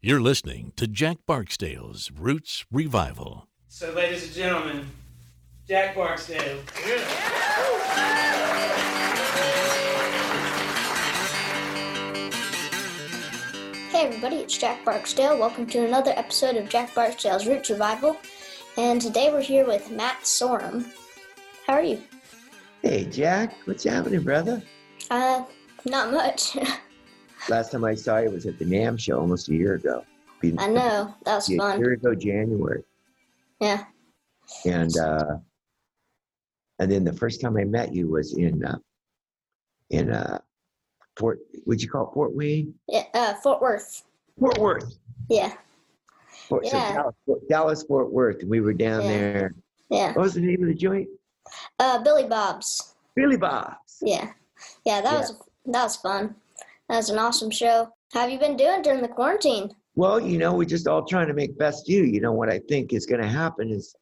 You're listening to Jack Barksdale's Roots Revival. So, ladies and gentlemen, Jack Barksdale. Hey everybody, it's Jack Barksdale. Welcome to another episode of Jack Barksdale's Roots Revival. And today we're here with Matt Sorum. How are you? Hey, Jack, what's happening, brother? Uh, not much. Last time I saw you was at the NAMM show almost a year ago. I know, that was A fun. year ago, January. Yeah. And uh, and then the first time I met you was in uh, in uh, Fort. Would you call it Fort Wayne? Yeah, uh, Fort Worth. Fort Worth. Yeah, Fort, so Yeah. Dallas, Fort- Dallas, Fort Worth, and we were down Yeah. there. yeah. What was the name of the joint? Uh, Billy Bob's. Billy Bob's. Yeah. Yeah, that Yeah. was that was fun. That was an awesome show. How have you been doing during the quarantine? Well, you know, we're just all trying to make best you. You know what I think is going to happen is,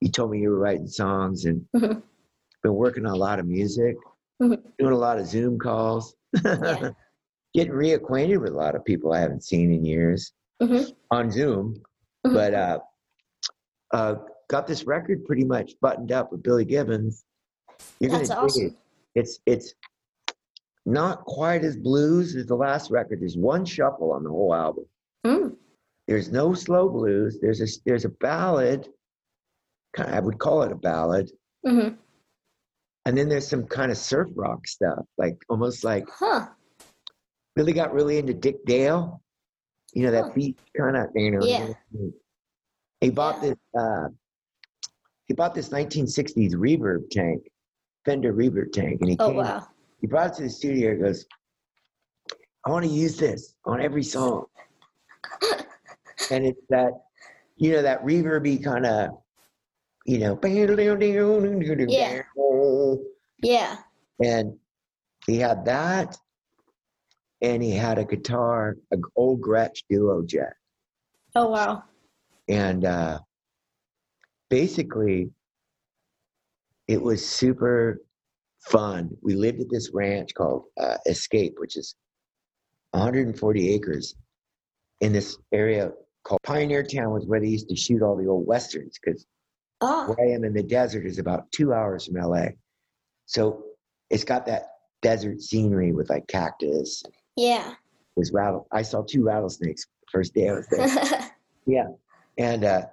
you told me you were writing songs and been working on a lot of music, doing a lot of Zoom calls, Yeah. getting reacquainted with a lot of people I haven't seen in years Mhm. on Zoom. Mhm. But uh, uh, got this record pretty much buttoned up with Billy Gibbons. You're That's gonna awesome. it. It's it's not quite as blues as the last record. There's one shuffle on the whole album. Mm. There's no slow blues. There's a there's a ballad. Kind I would call it a ballad. hmm And then there's some kind of surf rock stuff, like almost like Huh. really got really into Dick Dale. You know Huh. that beat kind of. You know. Yeah. He bought Yeah. this. Uh, he bought this 1960s reverb tank, Fender reverb tank, and he Oh came. wow. He brought it to the studio. He goes, "I want to use this on every song." and it's that, you know, that reverby kind of, you know, Yeah. Yeah. and he had that, and he had a guitar, an old Gretsch Duo Jet, Oh wow. and uh, basically, it was super fun. We lived at this ranch called uh, Escape, which is 140 acres in this area called Pioneertown, was where they used to shoot all the old westerns because Oh. where I am in the desert is about two hours from LA. So it's got that desert scenery with like cactus. Yeah. There's rattle. I saw two rattlesnakes the first day I was there. yeah, and uh,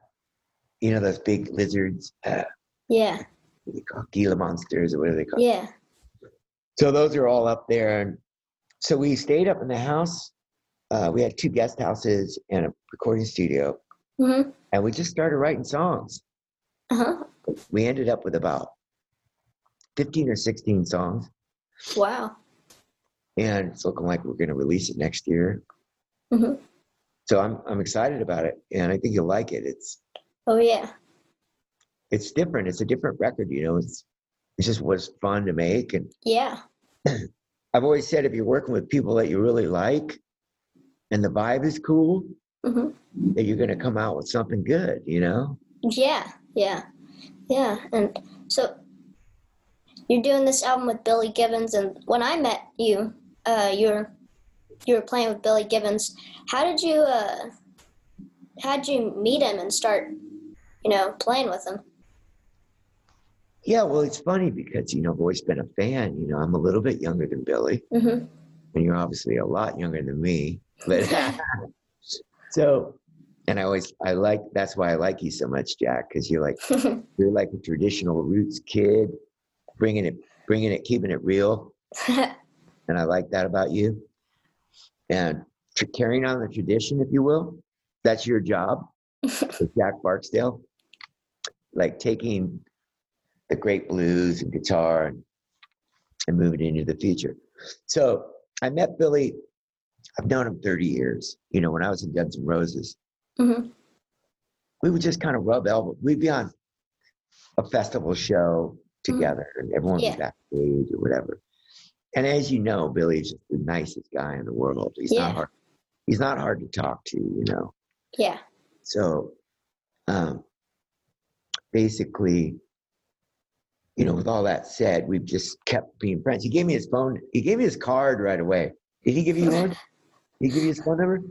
you know those big lizards, uh, yeah. What do they call Gila monsters or whatever they call? Yeah. So those are all up there, and so we stayed up in the house. Uh, we had two guest houses and a recording studio, hmm and we just started writing songs. Uh-huh. We ended up with about 15 or 16 songs. Wow. and it's looking like we're going to release it next year. Mhm. So I'm I'm excited about it, and I think you'll like it. It's Oh yeah. It's different. It's a different record, you know. It's it just was fun to make, and Yeah. I've always said if you're working with people that you really like, and the vibe is cool, hmm that you're going to come out with something good, you know. Yeah. Yeah. Yeah. And so you're doing this album with Billy Gibbons, and when I met you, uh, you were you were playing with Billy Gibbons. How did you uh, how did you meet him and start, you know, playing with him? Yeah, well, it's funny because you know I've always been a fan. You know, I'm a little bit younger than Billy, hmm and you're obviously a lot younger than me. But so, and I always I like that's why I like you so much, Jack, because you're like you're like a traditional roots kid, bringing it, bringing it, keeping it real, and I like that about you. And tr- carrying on the tradition, if you will, that's your job, with Jack Barksdale. Like taking the great blues and guitar and, and moving into the future. So I met Billy. I've known him 30 years. You know, when I was in Guns N' Roses, hmm we would just kind of rub elbows. We'd be on a festival show together, and everyone Yeah. was backstage or whatever. And as you know, Billy's just the nicest guy in the world. He's Yeah. not hard. He's not hard to talk to, you know. Yeah. So, um, basically, you know, with all that said, we've just kept being friends. He gave me his phone. He gave me his card right away. Did he give you one? Did he give you his phone number?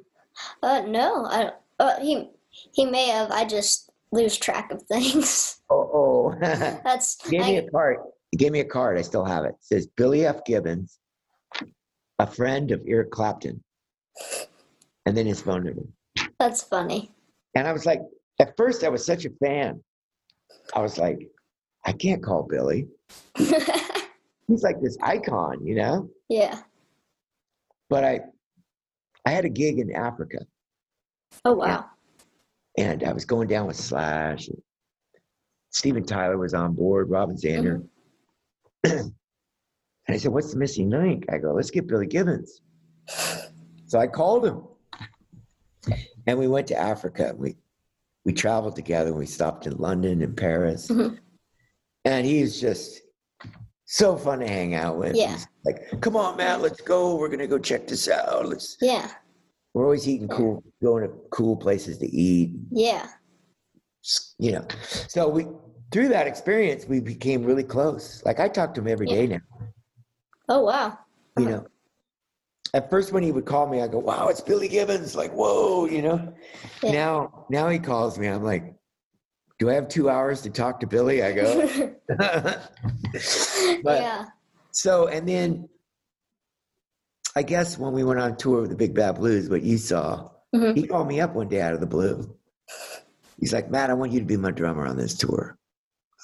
Uh, no, I. Uh, he he may have. I just lose track of things. Oh, oh. That's He gave me I, a card. He gave me a card. I still have it. It says Billy F. Gibbons, a friend of Eric Clapton, and then his phone number. that's funny. And I was like, at first, I was such a fan. I was like, I can't call Billy. He's like this icon, you know. yeah. But I, I had a gig in Africa, Oh wow. and I was going down with Slash. And Steven Tyler was on board. Robin Zander. and I said, "What's the missing link?" I go, "Let's get Billy Gibbons." So I called him, and we went to Africa. We we traveled together. We stopped in London and Paris, Mhm. And he's just so fun to hang out with. Yeah. He's like, come on, Matt, let's go. We're gonna go check this out. Let's. Yeah. We're always eating cool, going to cool places to eat. Yeah. You know, so we through that experience we became really close. Like I talk to him every day now. Oh wow. you know at first when he would call me i go wow it's billy gibbons like whoa you know Yeah. now now he calls me i'm like do i have two hours to talk to billy i go but yeah. so and then i guess when we went on tour with the big bad blues what you saw Mhm. he called me up one day out of the blue he's like matt i want you to be my drummer on this tour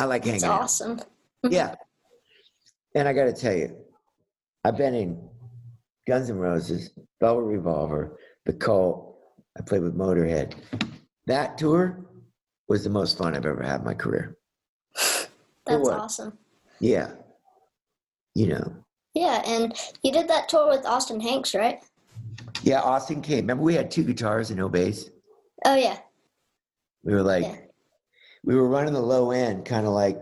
i like hanging It's out awesome. yeah. And I got to tell you, I've been in Guns N' Roses, Velvet Revolver, The Cult. I played with Motorhead. That tour was the most fun I've ever had in my career. That's awesome. Yeah. You know, Yeah, and you did that tour with Austin Hanks, right? yeah, Austin came. Remember, we had two guitars and no bass? Oh yeah. We were like, Yeah. we were running the low end, kind of like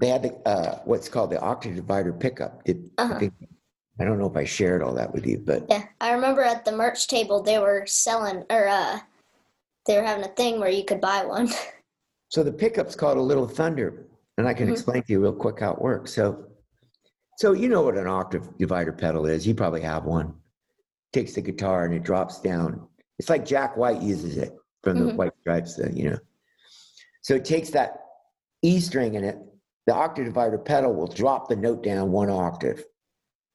they had the uh, what's called the octave divider pickup. Did, Uh-huh. I, think, I don't know if I shared all that with you, but Yeah. I remember at the merch table they were selling or uh they were having a thing where you could buy one. So the pickup's called a little thunder, and I can Mhm. explain to you real quick how it works. So, so you know what an octave divider pedal is. You probably have one. Takes the guitar and it drops down. It's like Jack White uses it from the Mhm. White Stripes, thing, you know. So it takes that E string in it. The octave divider pedal will drop the note down one octave.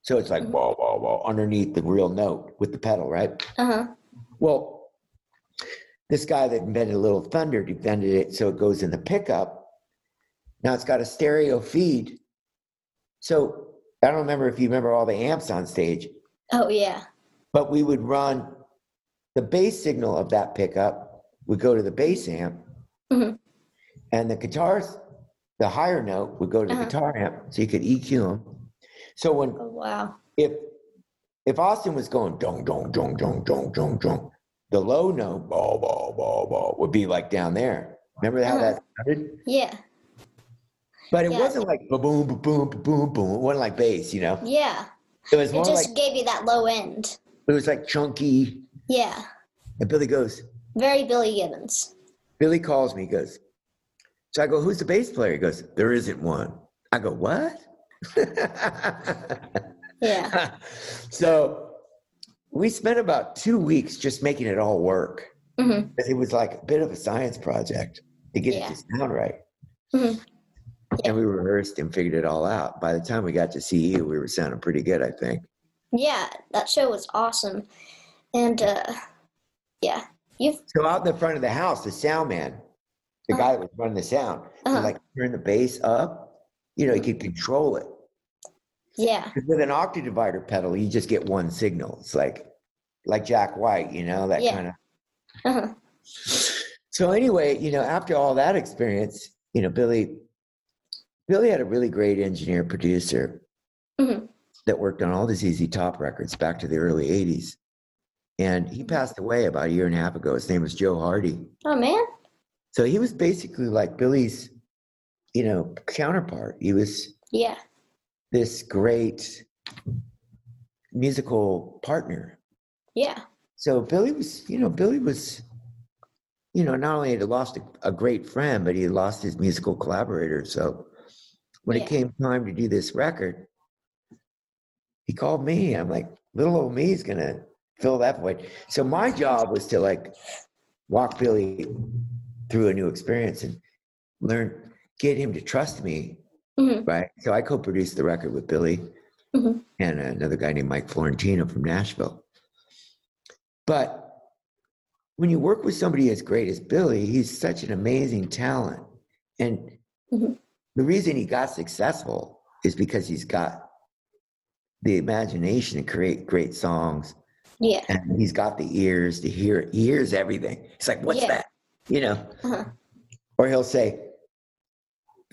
So it's like Mhm. whoa, whoa, whoa, underneath the real note with the pedal, right? Uh-huh. Well, this guy that invented Little Thunder invented it so it goes in the pickup. Now it's got a stereo feed. So I don't remember if you remember all the amps on stage, Oh yeah. but we would run the bass signal of that pickup would go to the bass amp, Mhm. and the guitars, the higher note would go to the Uh-huh. guitar amp, so you could EQ them. So when Oh wow. if if Austin was going dong dong dong dong dong dong dong, the low note ball ball ball ball would be like down there. Remember how that uh-huh. sounded? Yeah. But it Yeah. wasn't like ba boom boom ba boom boom. It wasn't like bass, you know. Yeah. It was It just like gave you that low end. it was like chunky. Yeah. And Billy goes, Very Billy Gibbons. Billy calls me. He goes, so I go, who's the bass player? He goes, there isn't one. I go, what? Yeah. so we spent about two weeks just making it all work. hmm It was like a bit of a science project to get Yeah. it to sound right. Mhm. And we rehearsed and figured it all out. By the time we got to see you, we were sounding pretty good, I think. Yeah, that show was awesome. And uh yeah. You've So out in the front of the house, the sound man, the Uh-huh. guy that was running the sound, Uh-huh. like turn the bass up. You know, he could control it. Yeah. with an octave divider pedal, you just get one signal. It's like like Jack White, you know, that Yeah. kind of Uh-huh. So anyway, you know, after all that experience, you know, Billy Billy had a really great engineer producer Mhm. that worked on all these ZZ Top records back to the early '80s, and he passed away about a year and a half ago. His name was Joe Hardy. Oh man. So he was basically like Billy's, you know, counterpart. He was Yeah. This great musical partner. Yeah. So Billy was, you know, Billy was, you know, not only had he lost a, a great friend, but he had lost his musical collaborator. So when Yeah. it came time to do this record, he called me. I'm like, little old me is gonna fill that void. So my job was to like walk Billy through a new experience and learn, get him to trust me. Mhm. Right. So I co-produced the record with Billy Mhm. and another guy named Mike Fiorentino from Nashville. But when you work with somebody as great as Billy, he's such an amazing talent. And Mhm. the reason he got successful is because he's got the imagination to create great songs Yeah. and he's got the ears to hear it. He hears everything. He's like, what's Yeah. that? You know? Uh-huh. Or he'll say,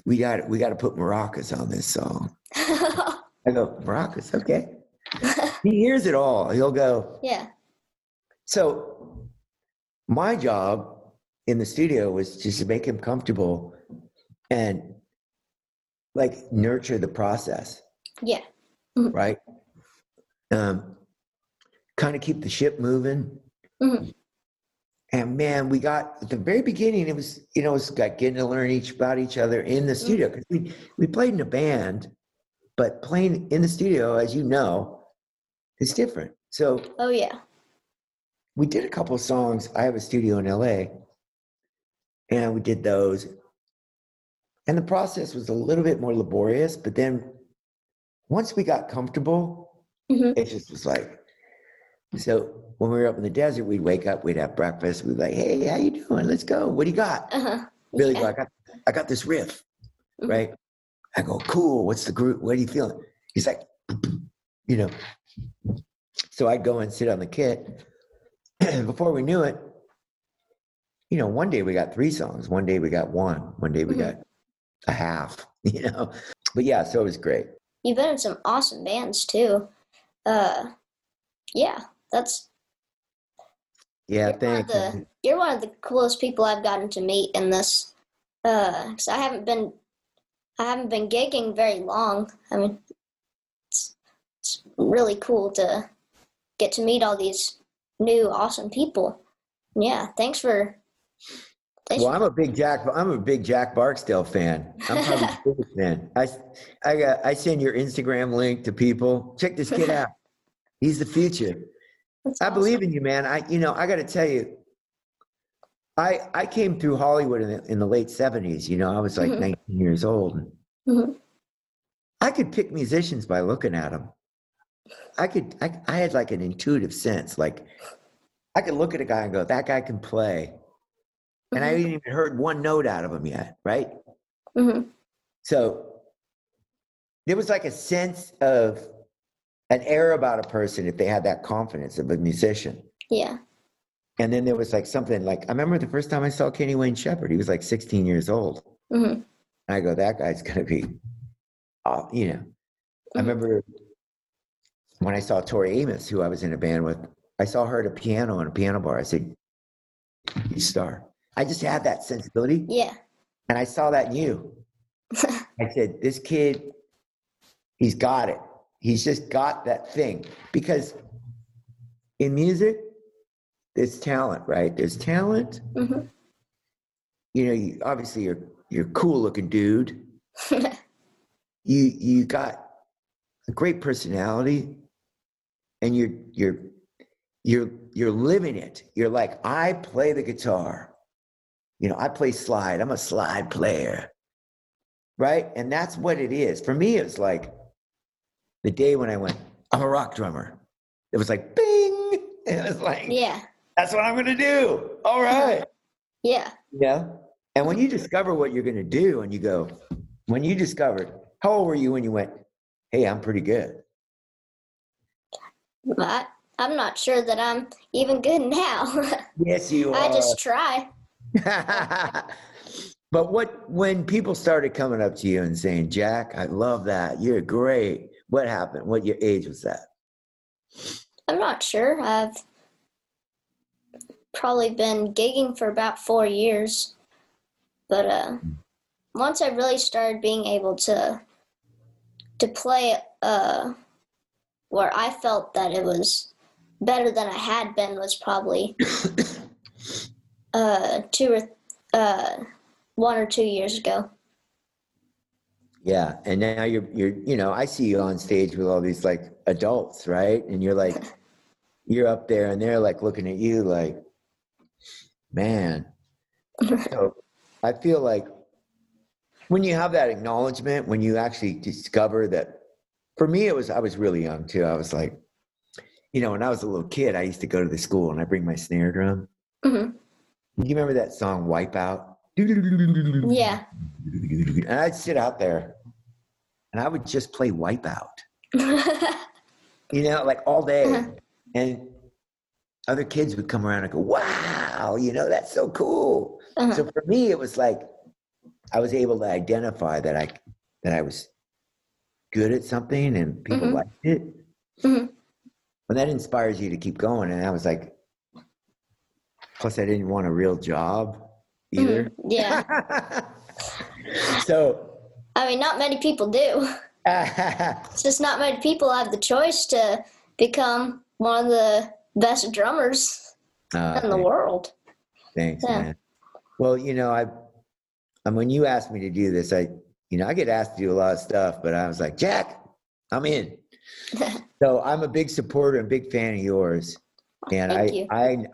We got we gotta put maracas on this song. I go, maracas, okay. he hears it all. He'll go, yeah. So my job in the studio was just to make him comfortable and like nurture the process, Yeah. right? Um, kind of keep the ship moving. Mhm. And man, we got at the very beginning. It was you know, it was like getting to learn each about each other in the studio because we we played in a band, but playing in the studio, as you know, is different. So Oh yeah. we did a couple of songs. I have a studio in LA, and we did those. And the process was a little bit more laborious, but then once we got comfortable, Mhm. it just was like. So when we were up in the desert, we'd wake up, we'd have breakfast, we'd be like, "Hey, how you doing? Let's go. What do you got?" Uh-huh. Billy, Yeah. go, I got, I got this riff, Mhm. right? I go, cool. What's the group? What are you feeling? He's like, you know. So I'd go and sit on the kit. Before we knew it, you know, one day we got three songs. One day we got one. One day we Mhm. got a half. You know, but yeah, so it was great. You've been in some awesome bands too. Uh, yeah, that's Yeah, You're one of thank the- you. you're one of the coolest people I've gotten to meet in this. Uh, cause I haven't been, I haven't been gigging very long. I mean, it's it's really cool to get to meet all these new awesome people. Yeah, thanks for. Thanks Well, I'm a big Jack. I'm a big Jack Barksdale fan. I'm probably the biggest fan. I, I got. I send your Instagram link to people. Check this kid out. He's the future. That's I awesome. believe in you, man. I, you know, I got to tell you, I I came through Hollywood in the, in the late '70s. You know, I was like Mhm. 19 years old. Mhm. I could pick musicians by looking at them. I could. I, I had like an intuitive sense. Like, I could look at a guy and go, "That guy can play," and I Mhm. hadn't even heard one note out of him yet, right? Mhm. So there was like a sense of an air about a person if they had that confidence of a musician. Yeah. And then there was like something like I remember the first time I saw Kenny Wayne Shepherd. He was like 16 years old. hmm I go, that guy's gonna be, uh, you know. I Mhm. remember when I saw Tori Amos, who I was in a band with. I saw her at a piano in a piano bar. I said, "You star." I just had that sensibility, Yeah. and I saw that in you. I said, "This kid, he's got it. He's just got that thing." Because in music, there's talent, right? There's talent. hmm You know, you, obviously you're you're a cool looking dude. You you got a great personality, and you're you're you're you're living it. You're like, I play the guitar. You know, I play slide. I'm a slide player. Right? And that's what it is. For me, it's like the day when I went, I'm a rock drummer. It was like bing. And it was like, yeah. that's what I'm gonna do. All right. Yeah. Yeah. And when you discover what you're going to do and you go, when you discovered, how old were you when you went, hey, I'm pretty good? But I'm not sure that I'm even good now. Yes, you are. I just try. but what, when people started coming up to you and saying, Jack, I love that. You're great. What happened? What your age was that? I'm not sure. I've probably been gigging for about four years. But uh, once I really started being able to to play uh, where I felt that it was better than I had been was probably uh, two or uh, one or two years ago. Yeah. And now you're, you're, you know, I see you on stage with all these like adults, right? And you're like, you're up there and they're like looking at you like, man. so I feel like when you have that acknowledgement, when you actually discover that, for me, it was, I was really young too. I was like, you know, when I was a little kid, I used to go to the school and I bring my snare drum. hmm You remember that song Wipeout? Yeah. And I'd sit out there and I would just play Wipeout, you know, like all day. Uh-huh. And other kids would come around and go, wow, you know, that's so cool. Uh-huh. So for me, it was like I was able to identify that I that I was good at something and people Mhm. liked it. Mhm. And that inspires you to keep going. And I was like, plus I didn't want a real job either. Mhm. Yeah. so I mean, not many people do. It's just not many people have the choice to become one of the best drummers uh, in the world. Thanks, Yeah. man. Well, you know, I, and when you asked me to do this, I, you know, I get asked to do a lot of stuff, but I was like, Jack, I'm in. so I'm a big supporter and big fan of yours. And Thank I, you.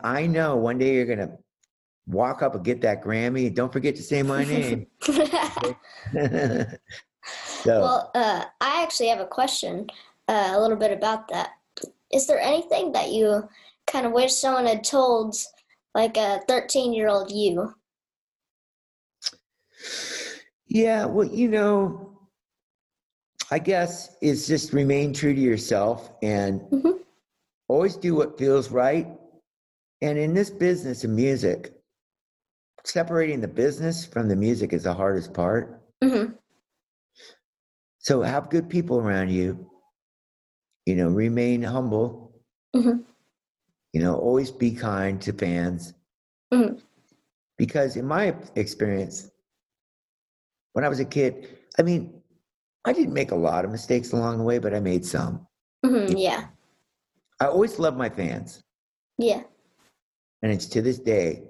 I, I know one day you're gonna walk up and get that Grammy. Don't forget to say my name. so well, uh, I actually have a question uh, a little bit about that. Is there anything that you kind of wish someone had told, like a 13 year old you? Yeah, well, you know, I guess it's just remain true to yourself and Mhm. always do what feels right. And in this business of music, separating the business from the music is the hardest part. hmm So have good people around you. You know, remain humble. Mhm. You know, always be kind to fans. Mhm. Because in my experience, when I was a kid, I mean, I didn't make a lot of mistakes along the way, but I made some. hmm Yeah. I always loved my fans. Yeah. And it's to this day,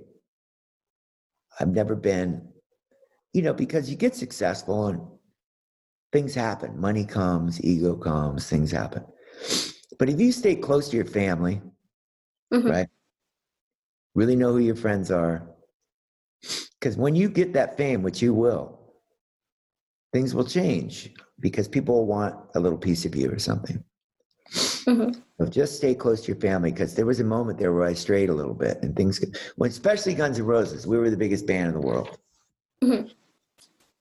I've never been, you know, because you get successful and things happen. Money comes, ego comes, things happen. But if you stay close to your family, Mhm. right? Really know who your friends are. Because when you get that fame, which you will, things will change because people want a little piece of you or something. hmm So just stay close to your family because there was a moment there where I strayed a little bit and things, when especially Guns N' Roses, we were the biggest band in the world. Mhm.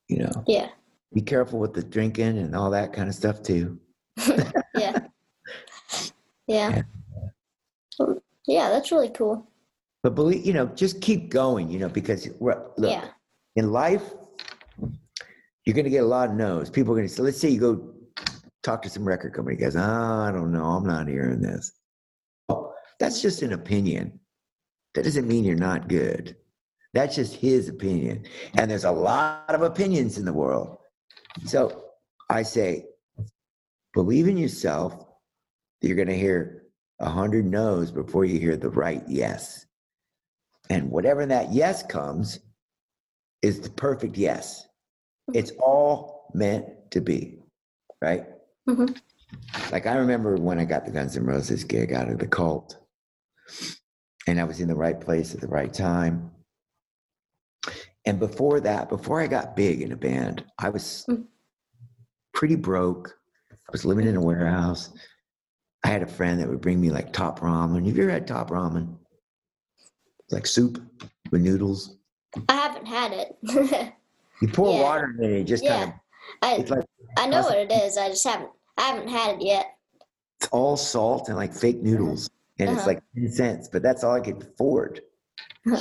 You know, Yeah. be careful with the drinking and all that kind of stuff too. Yeah. Yeah. Well, Yeah, that's really cool. But believe, you know, just keep going, you know, because look, Yeah. in life, you're going to get a lot of no's. People are going to say, let's say you go talk to some record company guys. Oh, I don't know. I'm not hearing this. Oh, that's just an opinion. That doesn't mean you're not good. That's just his opinion. And there's a lot of opinions in the world. So I say, believe in yourself. You're going to hear a hundred no's before you hear the right yes. And whatever that yes comes is the perfect yes. It's all meant to be, right? Mhm. Like I remember when I got the Guns N' Roses gig out of the cult, and I was in the right place at the right time. And before that, before I got big in a band, I was Mm. pretty broke. I was living in a warehouse. I had a friend that would bring me like top ramen. Have you ever had top ramen? Like soup with noodles. I haven't had it. You pour Yeah. water in it, just kind yeah. of I like I know what it is. I just haven't I haven't had it yet. it's all salt and like fake noodles. And it's Uh-huh. like 10 cents, but that's all I could afford.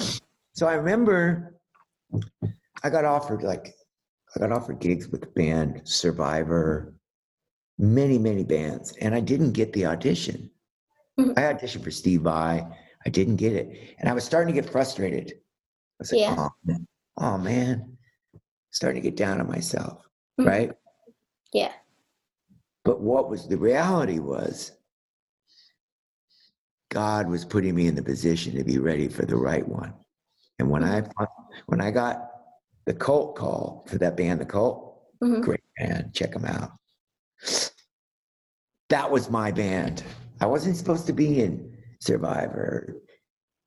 So I remember I got offered like I got offered gigs with the band Survivor, many, many bands, and I didn't get the audition. Mhm. I auditioned for Steve Vai. I didn't get it. And I was starting to get frustrated. I was like, Yeah. oh, man. oh man, starting to get down on myself. Mhm. Right. Yeah. But what was the reality was God was putting me in the position to be ready for the right one. And when I when I got the cult call for that band, the cult, Mhm. great band, check them out. That was my band. I wasn't supposed to be in Survivor.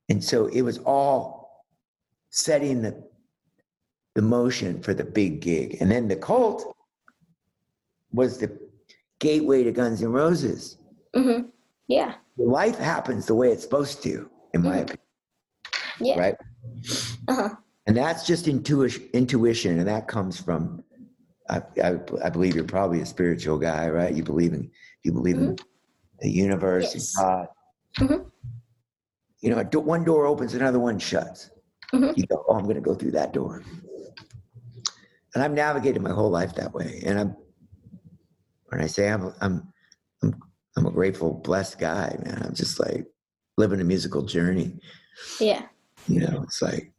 And so it was all setting the the motion for the big gig. And then the cult was the gateway to Guns N' Roses. Mm-hmm. Yeah. Life happens the way it's supposed to, in my Mhm. opinion. Yeah. Right. Uh-huh. And that's just intuition, intuition, and that comes from. I, I, I believe you're probably a spiritual guy, right? You believe in you believe in the universe Yes. and God. Mhm. You know, one door opens, another one shuts. Mhm. You go, oh, I'm going to go through that door. And I've navigated my whole life that way. And I'm when I say I'm I'm I'm I'm a grateful, blessed guy, man. I'm just like living a musical journey. Yeah. You know, it's like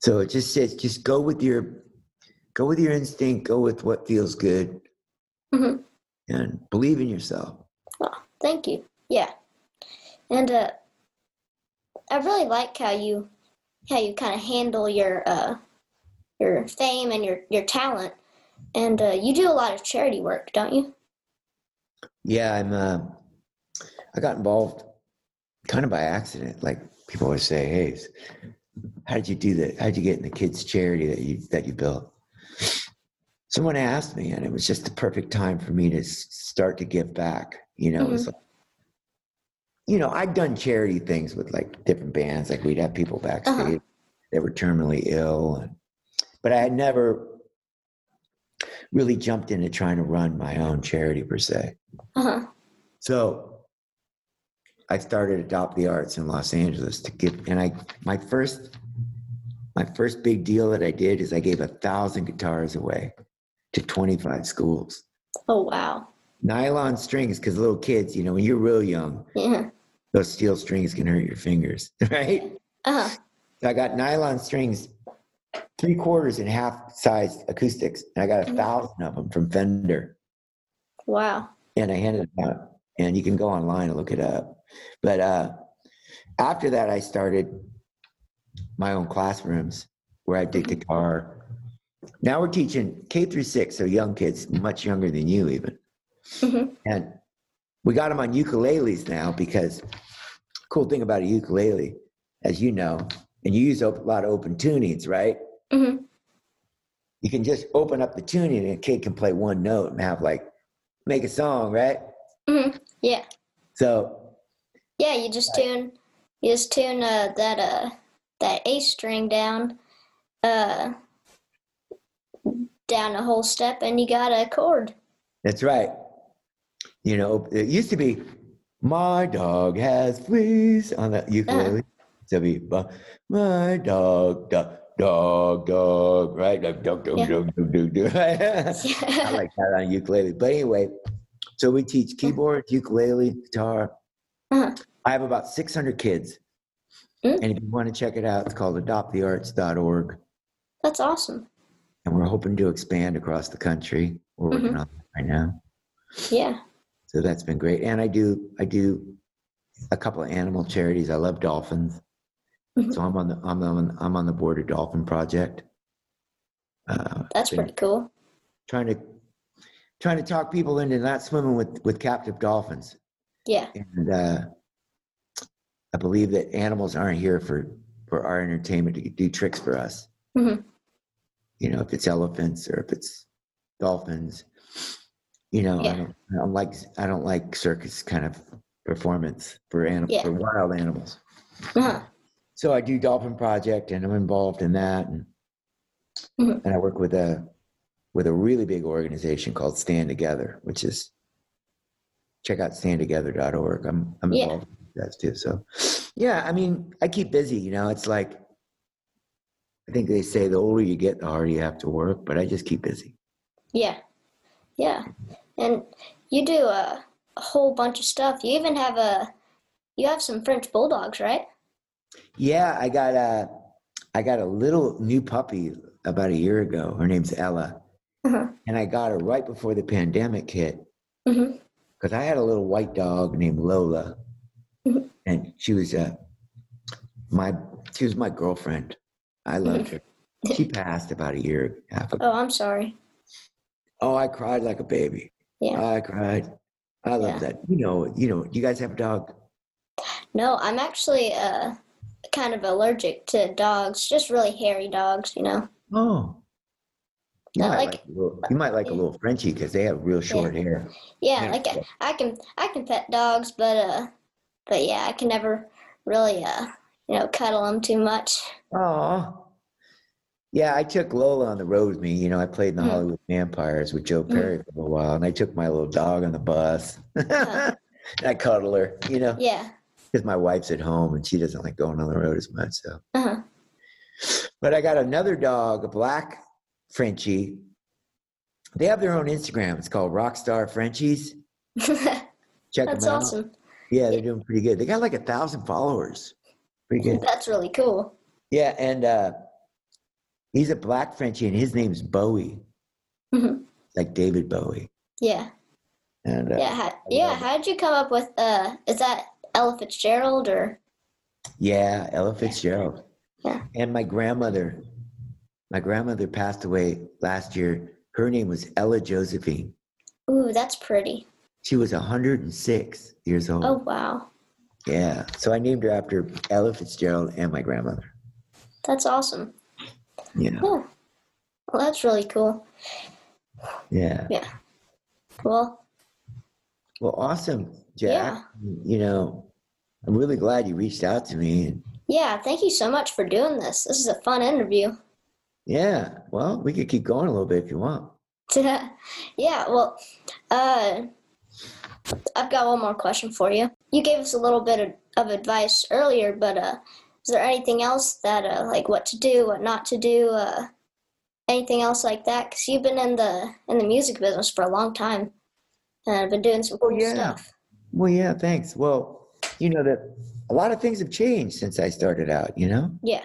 so it just says just go with your go with your instinct, go with what feels good, Mhm. and believe in yourself. Thank you. Yeah. And uh I really like how you how you kind of handle your uh your fame and your your talent. And uh, you do a lot of charity work, don't you? Yeah, I'm. Uh, I got involved kind of by accident. Like people always say, "Hey, how did you do that? How did you get in the kids' charity that you that you built?" Someone asked me, and it was just the perfect time for me to start to give back. You know, it was like, you know, I'd done charity things with like different bands. Like we'd have people backstage that were terminally ill, and, but I had never really jumped into trying to run my own charity per se. Uh-huh. So I started Adopt the Arts in Los Angeles to give, and I my first my first big deal that I did is I gave a thousand guitars away to 25 schools. Oh wow. Nylon strings, because little kids, you know, when you're real young, Yeah. those steel strings can hurt your fingers, right? Uh-huh. So I got nylon strings, three quarters and half size acoustics, and I got a Mhm. thousand of them from Fender. Wow. and I handed them out. And you can go online and look it up. But uh, after that, I started my own classrooms where I did guitar. Now we're teaching K through six, so young kids, much younger than you even. Mhm. And we got them on ukuleles now because cool thing about a ukulele, as you know, and you use a lot of open tunings, right? Mhm. You can just open up the tuning and a kid can play one note and have like make a song, right? Mhm. Yeah. So Yeah, you just tune you just tune uh that uh that A string down uh down a whole step and you got a chord. That's right. You know, it used to be, my dog has fleas on the ukulele. So be, "Bu- my dog, dog, dog, dog, right? Dog, dog, dog, Yeah. dog, dog, dog, dog. I like that on ukulele. But anyway, so we teach keyboard, ukulele, guitar. Uh-huh. I have about 600 kids. Mm. And if you want to check it out, it's called adoptthearts.org. That's awesome. And we're hoping to expand across the country. We're working Mm-hmm. on that right now. Yeah. So that's been great. And I do I do a couple of animal charities. I love dolphins. So I'm on the I'm on I'm on the board of Dolphin Project. Uh, That's pretty cool. trying to trying to talk people into not swimming with with captive dolphins. Yeah. And uh, I believe that animals aren't here for for our entertainment to do tricks for us. Mhm. You know, if it's elephants or if it's dolphins. You know, I don't I don't like I don't like circus kind of performance for animals Yeah. for wild animals. Uh-huh. So I do Dolphin Project, and I'm involved in that, and Mhm. and I work with a with a really big organization called Stand Together, which is check out standtogether.org. I'm I'm Yeah. involved with that too. So yeah, I mean, I keep busy. You know, it's like I think they say the older you get, the harder you have to work, but I just keep busy. Yeah. Yeah. And you do a, a whole bunch of stuff. You even have a you have some French bulldogs, right? Yeah, I got a I got a little new puppy about a year ago. Her name's Ella. Uh-huh. And I got her right before the pandemic hit because I had a little white dog named Lola. Mhm. And she was uh, my she was my girlfriend. I loved her. She passed about a year half ago. Oh, I'm sorry. Oh, I cried like a baby. Yeah. I cried. I love Yeah. that. You know, you know, you guys have a dog? No, I'm actually uh, kind of allergic to dogs, just really hairy dogs, you know. Oh. You might like- like, a little, you might like a little Frenchie because they have real short hair. Yeah, Yeah. like I, I can I can pet dogs, but uh, but yeah, I can never really uh, you know, cuddle them too much. Oh. Yeah, I took Lola on the road with me. You know, I played in the Mm. Hollywood Vampires with Joe Mm. Perry for a while, and I took my little dog on the bus. Uh-huh. I cuddle her, you know, Yeah. Because my wife's at home and she doesn't like going on the road as much. So, Uh-huh. but I got another dog, a black Frenchie. They have their own Instagram. It's called Rockstar Frenchies. Check That's them out. awesome. Yeah, they're doing pretty good. They got like a thousand followers. Pretty good. That's really cool. Yeah, and uh, he's a black Frenchie, and his name's Bowie, Mhm. like David Bowie. Yeah. And uh, Yeah. How, yeah. How did you come up with uh? Is that Ella Fitzgerald or? yeah, Ella Fitzgerald. Yeah. And my grandmother, my grandmother passed away last year. Her name was Ella Josephine. Ooh, that's pretty. She was 106 years old. Oh wow, Yeah. So I named her after Ella Fitzgerald and my grandmother. that's awesome. Yeah. Well, that's really cool. Yeah. Yeah. Well, Well, awesome, Jack. Yeah. You know, I'm really glad you reached out to me. Yeah. Thank you so much for doing this. This is a fun interview. yeah, well, we could keep going a little bit if you want. yeah. Well, uh, I've got one more question for you. You gave us a little bit of, of advice earlier, but uh, is there anything else that uh, like what to do, what not to do, uh, anything else like that? Because you've been in the in the music business for a long time, and I've been doing some cool Oh, yeah. stuff. Well, yeah, thanks. Well, you know that a lot of things have changed since I started out, you know? Yeah.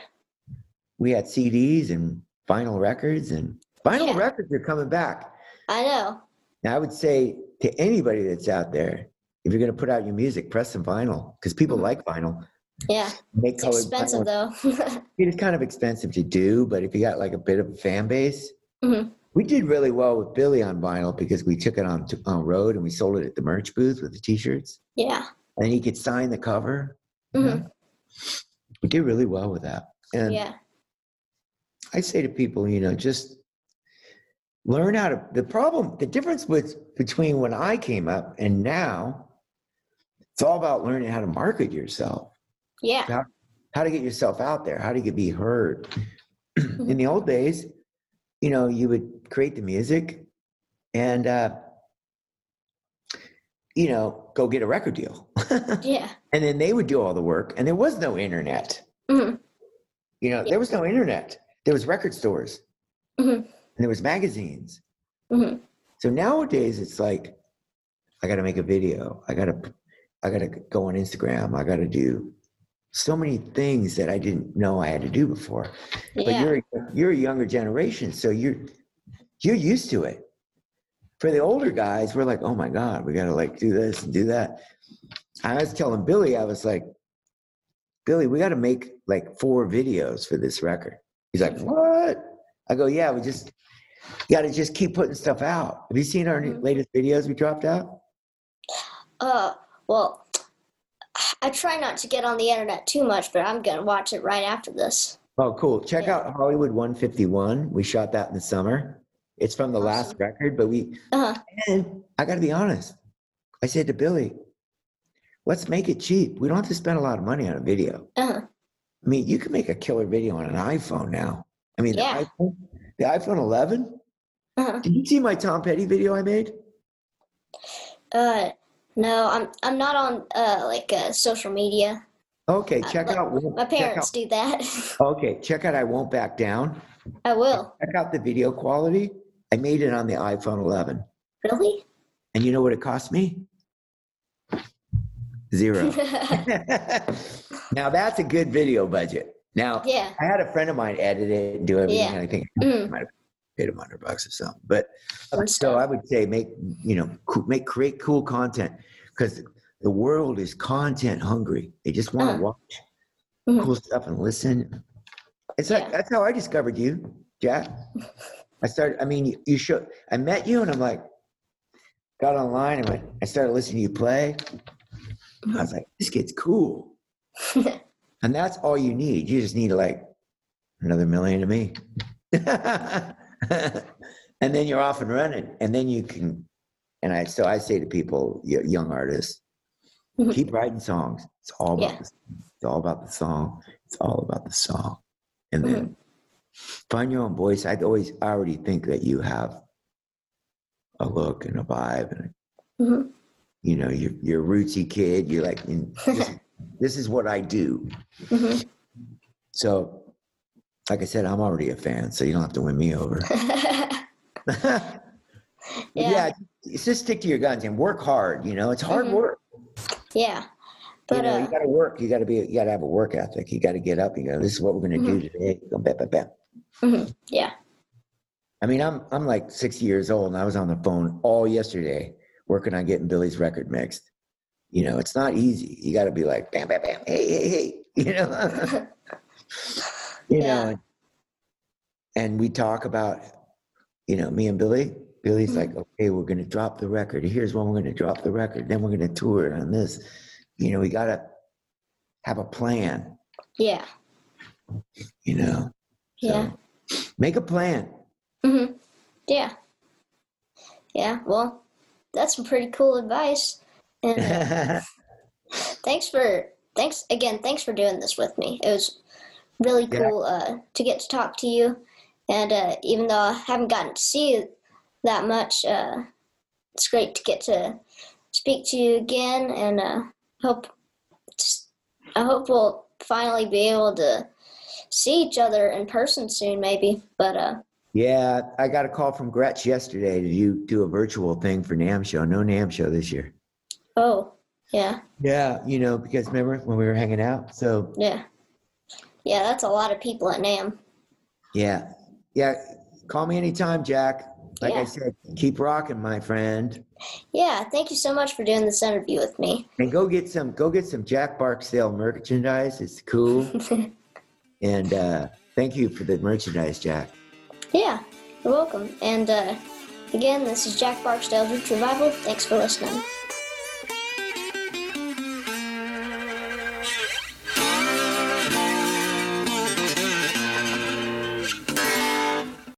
We had CDs and vinyl records, and vinyl Yeah. records are coming back. I know. Now, I would say to anybody that's out there, if you're going to put out your music, press some vinyl because people Mhm. like vinyl. Yeah. Make It's expensive vinyl. though. It's kind of expensive to do, but if you got like a bit of a fan base, Mhm. we did really well with Billy on vinyl because we took it on on road and we sold it at the merch booth with the t-shirts, yeah. And he could sign the cover. Mhm. We did really well with that, and Yeah. I say to people, you know, just learn how to. The problem, the difference with between when I came up and now, it's all about learning how to market yourself. Yeah. how to get yourself out there, how to get be heard. In the old days, you know, you would create the music and uh you know, go get a record deal. Yeah. and then they would do all the work and there was no internet. Mhm. You know, there was no internet. There was record stores. Mhm. And there was magazines. Mhm. So nowadays it's like I got to make a video. I got to I got to go on Instagram. I got to do so many things that I didn't know I had to do before. But you're you're a younger generation, so you're you're used to it. For the older guys, we're like, oh my God, we gotta like do this and do that. I was telling Billy, I was like, Billy, we gotta make like four videos for this record. He's like, What? I go, Yeah, we just gotta just keep putting stuff out. Have you seen our new- Mhm. latest videos we dropped out? Uh, well, I try not to get on the internet too much, but I'm gonna watch it right after this. Oh, cool. Check Yeah. out Hollywood 151. We shot that in the summer. It's from the last record, but we Uh huh. And I got to be honest. I said to Billy, let's make it cheap. We don't have to spend a lot of money on a video. Uh huh. I mean, you can make a killer video on an iPhone now. I mean, Yeah. the, iPhone, the iPhone 11. Uh-huh. Did you see my Tom Petty video I made? Uh, no, I'm I'm not on uh like uh, social media. Okay, Uh, check look, out. My parents do that. okay, check out. I won't back down. I will. Check out the video quality. I made it on the iPhone 11, Really? and you know what it cost me? Zero. now that's a good video budget. Now yeah. I had a friend of mine edit it and do everything, Yeah. and I think Mm. I might have paid him hundred bucks or something. But Fun so. I would say make you know make create cool content because the world is content hungry. They just want to Uh-huh. watch Mhm. cool stuff and listen. It's like Yeah. that's how I discovered you, Jack. I started. I mean, you, you show. I met you, and I'm like, got online and went. I started listening to you play. I was like, this kid's cool. and that's all you need. You just need like another million of me. and then you're off and running. And then you can, and I, so I say to people, young artists, Mhm. keep writing songs. It's all about, Yeah. the, it's all about the song. It's all about the song. And then find your own voice. I'd always, I already think that you have a look and a vibe and, Mhm. You know, you're, you're a rootsy kid. You're like, this, this is what I do. Mhm. So, like I said, I'm already a fan, so you don't have to win me over. yeah. Yeah. just stick to your guns and work hard. You know, it's hard Mhm. work. yeah. But you know, uh, you got to work. You got to be. You got to have a work ethic. You got to get up. You go. This is what we're going to do today. Go, bam, bam, bam. mhm, yeah. I mean, I'm I'm like 60 years old, and I was on the phone all yesterday working on getting Billy's record mixed. You know, it's not easy. You got to be like, bam, bam, bam. Hey, hey, hey. You know. you Yeah. know. And we talk about, you know, me and Billy. Billy's Mhm. like, okay, we're gonna drop the record. Here's when we're gonna drop the record. Then we're gonna tour on this. You know, we gotta have a plan. Yeah. You know. Yeah. So, make a plan. hmm Yeah. Yeah. Well, that's some pretty cool advice. And uh, thanks for thanks again. Thanks for doing this with me. It was really Yeah. cool uh, to get to talk to you. And uh, even though I haven't gotten to see you that much, uh, it's great to get to speak to you again. And uh, hope I hope we'll finally be able to see each other in person soon, maybe. But uh, yeah, I got a call from Gretsch yesterday to do, do a virtual thing for NAMM show. No NAMM show this year. oh, yeah. Yeah, you know, because remember when we were hanging out? So Yeah. Yeah, that's a lot of people at NAMM. yeah. Yeah. Call me anytime, Jack. Like I said, keep rocking, my friend. Yeah, thank you so much for doing this interview with me. And go get some go get some Jack Barksdale merchandise. It's cool. and uh thank you for the merchandise, Jack. Yeah, you're welcome. And uh, again, this is Jack Barksdale's Roots Revival. Thanks for listening.